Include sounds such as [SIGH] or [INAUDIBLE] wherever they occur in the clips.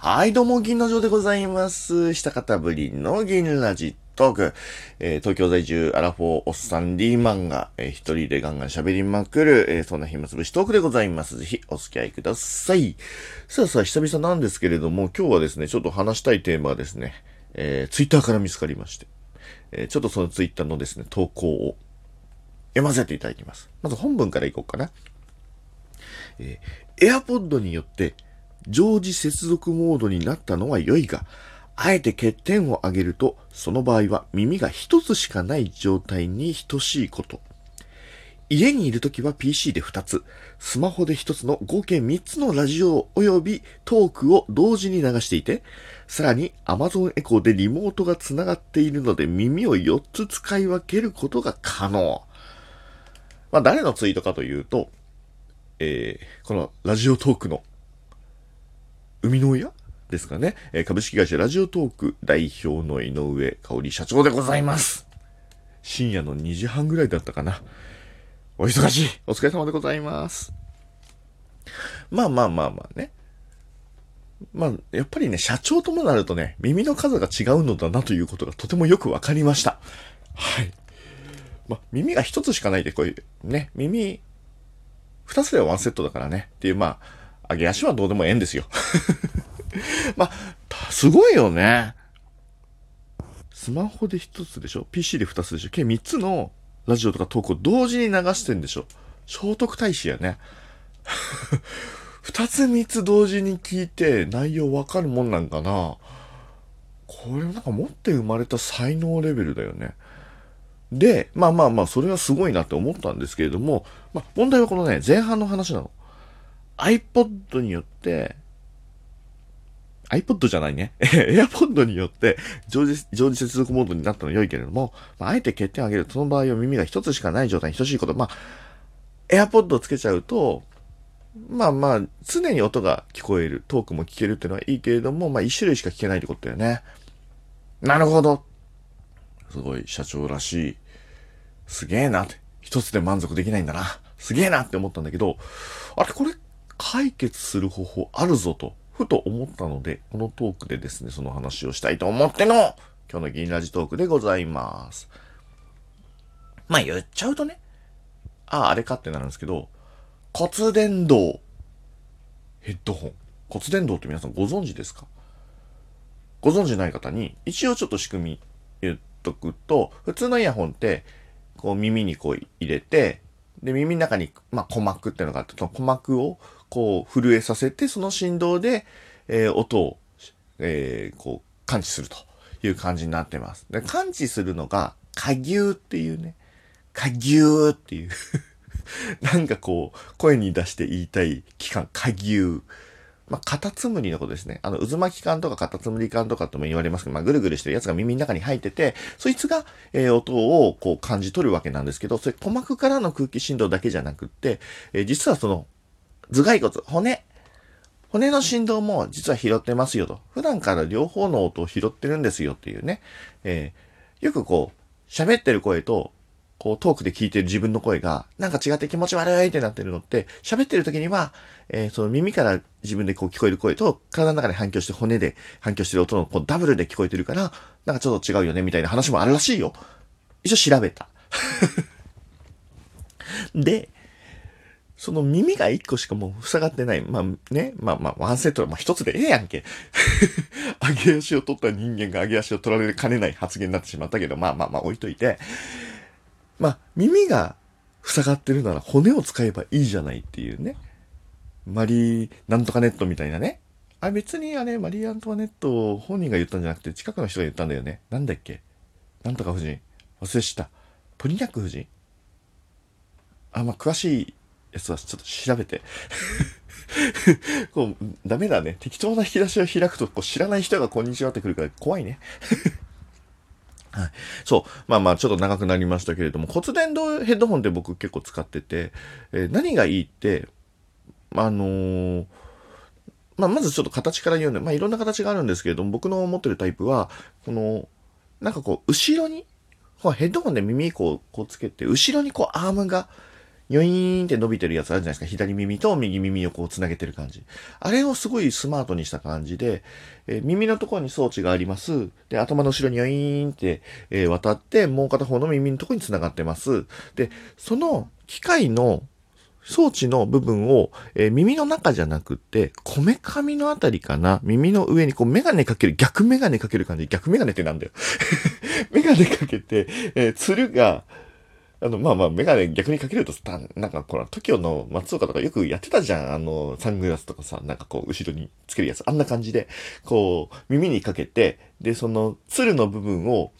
はい、どうも、銀の城でございます。下方ぶりの銀ラジトーク。えー、東京在住アラフォーおっさんリーマンが、えー、一人でガンガン喋りまくる、えー、そんな暇つぶしトークでございます。ぜひお付き合いください。さあさあ、久々なんですけれども、今日はですね、ちょっと話したいテーマはですね、えー、ツイッターから見つかりまして、えー、ちょっとそのツイッターのですね、投稿を読ませていただきます。まず本文からいこうかな。えー、AirPod によって、常時接続モードになったのは良いが、あえて欠点を挙げると、その場合は耳が一つしかない状態に等しいこと。家にいるときは PC で2つ、スマホで1つの合計3つのラジオ及びトークを同時に流していて、さらに Amazon Echo でリモートが繋がっているので耳を4つ使い分けることが可能。まあ誰のツイートかというと、えー、このラジオトークの生みの親？ですかね、え株式会社ラジオトーク代表の井上香織社長でございます。深夜の2時半ぐらいだったかな。お忙しい。お疲れ様でございます。まあまあまあまあね。まあ、やっぱりね、社長ともなるとね、耳の数が違うのだなということがとてもよくわかりました。はい。まあ、耳が一つしかないで、こういう、ね、耳、二つではワンセットだからね。っていう、まあ、上げ足はどうでもええんですよ。[LAUGHS] まあ、すごいよね。スマホで一つでしょ ?PC で二つでしょ？計三つのラジオとかトークを同時に流してんでしょ？聖徳太子やね。[LAUGHS] 二つ三つ同時に聞いて内容わかるもんなんかな？これなんか持って生まれた才能レベルだよね。で、まあまあまあ、それはすごいなって思ったんですけれども、まあ問題はこのね、前半の話なの。iPod によって、iPod じゃないね。[LAUGHS] AirPod によって常時、常時接続モードになったの良いけれども、まあ、あえて欠点を挙げると、その場合は耳が一つしかない状態に等しいこと。まあ、AirPod をつけちゃうと、まあまあ、常に音が聞こえる、トークも聞けるっていうのはいいけれども、まあ一種類しか聞けないってことだよね。なるほど。すごい社長らしい。すげえなって。一つで満足できないんだな。すげえなって思ったんだけど、あれこれ解決する方法あるぞと、ふと思ったので、このトークでですね、その話をしたいと思っての、今日の銀ラジトークでございます。まあ言っちゃうとね、ああ、あれかってなるんですけど、骨伝導ヘッドホン。骨伝導って皆さんご存知ですか？ご存知ない方に、一応ちょっと仕組み言っとくと、普通のイヤホンって、こう耳にこう入れて、で、耳の中に、まあ、鼓膜っていうのがあって、その鼓膜をこう震えさせて、その振動で、えー、音を、えー、こう感知するという感じになってます。で、感知するのが、下牛っていうね、下牛っていう [LAUGHS] なんかこう、声に出して言いたい期間、下牛。まあ、カタツムリのことですね。あの、渦巻き管とかカタツムリ管とかとも言われますけど、まあ、ぐるぐるしてるやつが耳の中に入ってて、そいつが、えー、音をこう感じ取るわけなんですけど、それ鼓膜からの空気振動だけじゃなくって、えー、実はその頭蓋骨、骨。骨の振動も実は拾ってますよと。普段から両方の音を拾ってるんですよっていうね。えー、よくこう、喋ってる声と、こうトークで聞いてる自分の声が、なんか違って気持ち悪いってなってるのって、喋ってる時には、えー、その耳から自分でこう聞こえる声と、体の中で反響して骨で反響してる音のこうダブルで聞こえてるから、なんかちょっと違うよねみたいな話もあるらしいよ。一応調べた。[LAUGHS] で、その耳が一個しかもう塞がってない。まあね、まあまあ、ワンセットは、まあ一つでええやんけ。[LAUGHS] 上げ足を取った人間が上げ足を取られかねない発言になってしまったけど、まあまあまあ置いといて。まあ、耳が塞がってるなら骨を使えばいいじゃないっていうね。マリー、なんとかネットみたいなね。あ、別にあれ、マリー・アントワネット本人が言ったんじゃなくて、近くの人が言ったんだよね。なんだっけ？なんとか夫人。忘れした。ポリニャック夫人あ、まあ、詳しいやつはちょっと調べて [LAUGHS] こう、ダメだね。適当な引き出しを開くと、こう知らない人がこんにちはってくるから怖いね。[LAUGHS] はい。そう。まあまあ、ちょっと長くなりましたけれども、骨伝導ヘッドホンって僕結構使ってて、えー、何がいいって、あのー、まあ、まずちょっと形から言うんで、まあ、いろんな形があるんですけれども、僕の持ってるタイプは、この、なんかこう、後ろに、ヘッドホンで耳こう、こうつけて、後ろにこう、アームが、ヨイーンって伸びてるやつあるじゃないですか。左耳と右耳をこう繋げてる感じ。あれをすごいスマートにした感じで、えー、耳のところに装置があります。で、頭の後ろにヨイーンって、えー、渡って、もう片方の耳のところに繋がってます。で、その機械の装置の部分を、えー、耳の中じゃなくて、こめかみのあたりかな耳の上にこうメガネかける、逆メガネかける感じ。逆メガネってなんだよ。[LAUGHS] メガネかけて、えー、つるが、あの、まあまあ、メガネ逆にかけるとさ、なんかこの TOKIO の松岡とかよくやってたじゃん。あの、サングラスとかさ、なんかこう、後ろにつけるやつ。あんな感じで、こう、耳にかけて、で、その、つるの部分を、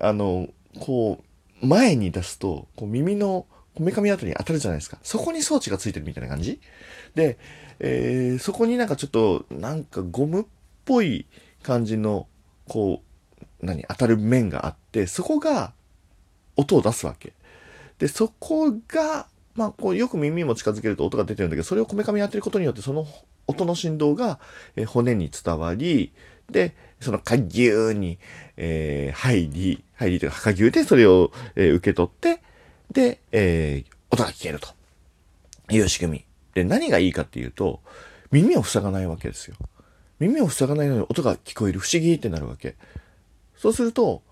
あの、こう、前に出すと、こう耳の、こめかみあたりに当たるじゃないですか。そこに装置がついてるみたいな感じで、えー、そこになんかちょっと、なんかゴムっぽい感じの、こう、何、当たる面があって、そこが音を出すわけ。で、そこが、まあ、こう、よく耳も近づけると音が出てるんだけど、それをこめかみやってることによって、その音の振動が、え、骨に伝わり、で、その、かぎゅーに、えー、入り、入りというか、かぎゅーでそれを、えー、受け取って、で、えー、音が聞けるという仕組み。で、何がいいかっていうと、耳を塞がないわけですよ。耳を塞がないのに音が聞こえる。不思議ってなるわけ。そうすると、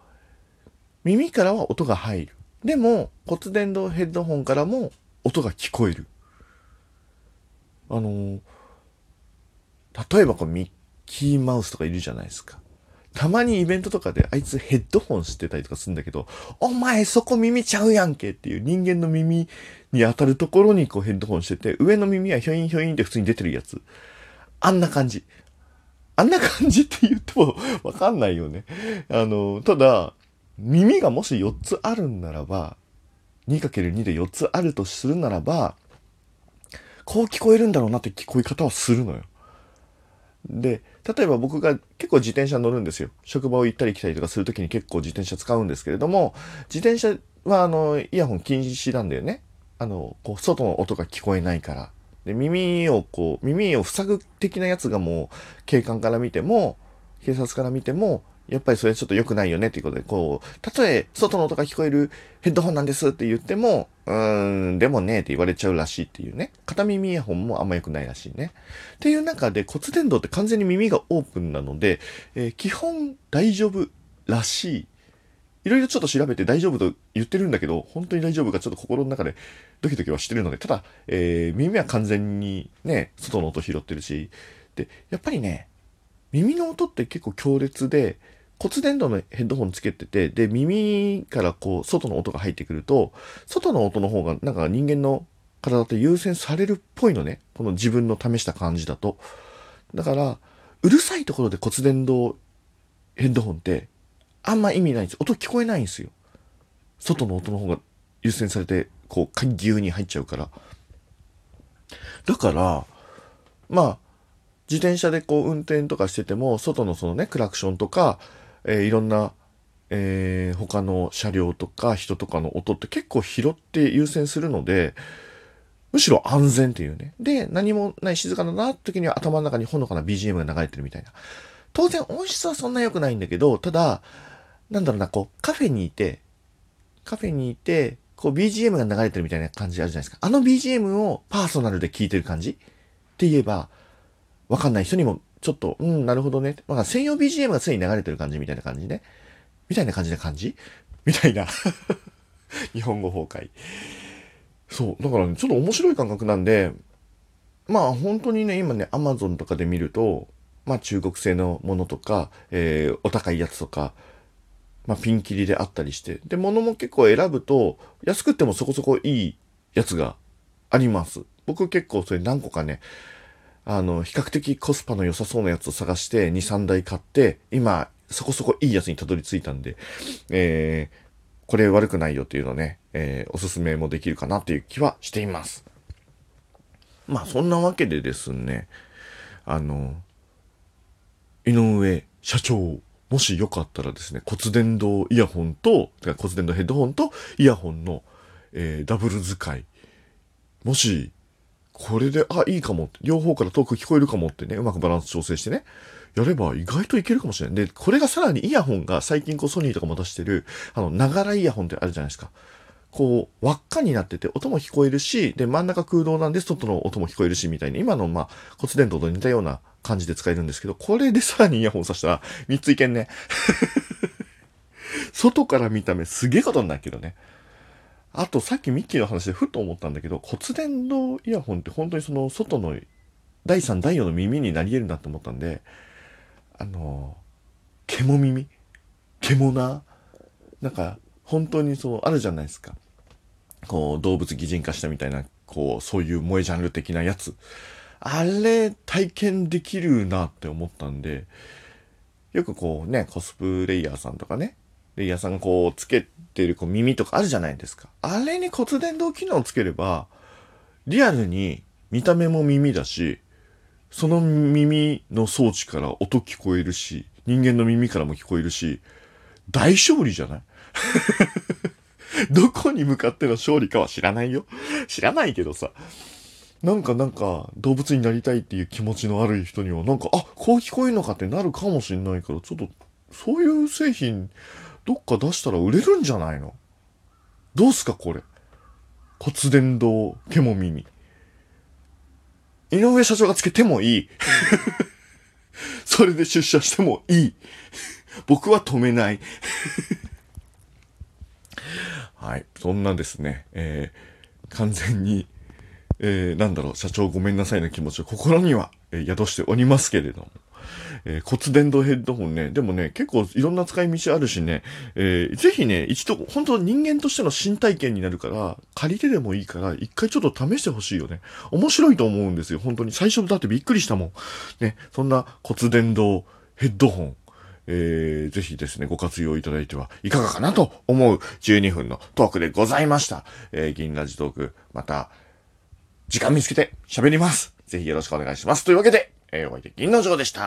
耳からは音が入る。でも、骨伝導ヘッドホンからも音が聞こえる。あの、例えばこうミッキーマウスとかいるじゃないですか。たまにイベントとかであいつヘッドホンしてたりとかするんだけど、お前そこ耳ちゃうやんけっていう人間の耳に当たるところにこうヘッドホンしてて、上の耳はひょいんひょいんって普通に出てるやつ。あんな感じ。あんな感じって言ってもわかんないよね。あの、ただ、耳がもし4つあるんならば、2×2 で4つあるとするならば、こう聞こえるんだろうなって聞こえ方はするのよ。で、例えば僕が結構自転車乗るんですよ。職場を行ったり来たりとかするときに結構自転車使うんですけれども、自転車はあの、イヤホン禁止なんだよね。あの、こう、外の音が聞こえないから。で、耳をこう、耳を塞ぐ的なやつがもう、警官から見ても、警察から見ても、やっぱりそれちょっと良くないよねっていうことで、こう、たとえ外の音が聞こえるヘッドホンなんですって言っても、うーん、でもねって言われちゃうらしいっていうね。片耳イヤホンもあんま良くないらしいね。っていう中で骨伝導って完全に耳がオープンなので、えー、基本大丈夫らしい。いろいろちょっと調べて大丈夫と言ってるんだけど、本当に大丈夫かちょっと心の中でドキドキはしてるので、ただ、えー、耳は完全にね、外の音拾ってるし、で、やっぱりね、耳の音って結構強烈で、骨伝導のヘッドホンつけてて、で、耳からこう、外の音が入ってくると、外の音の方がなんか人間の体と優先されるっぽいのね。この自分の試した感じだと。だから、うるさいところで骨伝導ヘッドホンって、あんま意味ないんです。音聞こえないんですよ。外の音の方が優先されて、こう、ぎゅうに入っちゃうから。だから、まあ、自転車でこう運転とかしてても、外のそのね、クラクションとか、えー、いろんな、えー、他の車両とか人とかの音って結構拾って優先するので、むしろ安全っていうね。で、何もない静かだな時には頭の中にほのかな BGM が流れてるみたいな。当然音質はそんな良くないんだけど、ただ、なんだろうな、こう、カフェにいて、カフェにいて、こう BGM が流れてるみたいな感じあるじゃないですか。あの BGM をパーソナルで聴いてる感じって言えば、わかんない人にもちょっと、うん、なるほどね。まあ、専用 BGM が常に流れてる感じみたいな感じね。みたいな感じな感じ？みたいな [LAUGHS] 日本語崩壊。そう。だからね、ちょっと面白い感覚なんで、まあ本当にね、今ね、Amazon とかで見ると、まあ中国製のものとか、えー、お高いやつとか、まあピンキリであったりして、で、物も結構選ぶと、安くてもそこそこいいやつがあります。僕結構それ何個かね、あの、比較的コスパの良さそうなやつを探して、2、3台買って、今、そこそこいいやつにたどり着いたんで、えー、これ悪くないよっていうのね、えー、おすすめもできるかなっていう気はしています。まあ、そんなわけでですね、あの、井上社長、もしよかったらですね、骨伝導イヤホンと、骨伝導ヘッドホンとイヤホンの、えー、ダブル使い、もしこれで、あ、いいかも、両方から遠く聞こえるかもってね、うまくバランス調整してね、やれば意外といけるかもしれない。で、これがさらにイヤホンが最近こうソニーとかも出してる、あの、ながらイヤホンってあるじゃないですか。こう、輪っかになってて、音も聞こえるし、で、真ん中空洞なんで、外の音も聞こえるし、みたいに、今の、まあ、骨伝導と似たような感じで使えるんですけど、これでさらにイヤホンさしたら、3ついけんね。[LAUGHS] 外から見た目すげえことになるけどね。あと、さっきミッキーの話でふと思ったんだけど、骨伝導イヤホンって本当にその外の第3、第4の耳になり得るなって思ったんで、あの、獣耳？獣なんか、本当にそう、あるじゃないですか。こう、動物擬人化したみたいな、こう、そういう萌えジャンル的なやつ。あれ、体験できるなって思ったんで、よくこうね、コスプレイヤーさんとかね、レイヤーさんがこう、つけてるこう耳とかあるじゃないですか。あれに骨伝導機能をつければ、リアルに見た目も耳だし、その耳の装置から音聞こえるし、人間の耳からも聞こえるし、大勝利じゃない？[LAUGHS] どこに向かっての勝利かは知らないよ。知らないけどさ。なんかなんか動物になりたいっていう気持ちのある人にはなんか、あ、こう聞こえるのかってなるかもしんないから、ちょっと、そういう製品、どっか出したら売れるんじゃないの？どうすかこれ。骨伝導獣耳。井上社長がつけてもいい。それで出社してもいい。僕は止めない。はい。そんなですね、えー、完全に、えー、なんだろう、社長ごめんなさいの気持ちを心には、え、宿しておりますけれども。えー、骨伝導ヘッドホンね、でもね、結構いろんな使い道あるしね、えー、ぜひね、一度、本当人間としての新体験になるから、借りてでもいいから、一回ちょっと試してほしいよね。面白いと思うんですよ、本当に。最初だってびっくりしたもん。ね、そんな骨伝導ヘッドホン。えー、ぜひですね、ご活用いただいてはいかがかなと思う12分のトークでございました。えー、銀ラジトーク、また、時間見つけて喋ります。ぜひよろしくお願いします。というわけで、えー、お相手銀の城でした。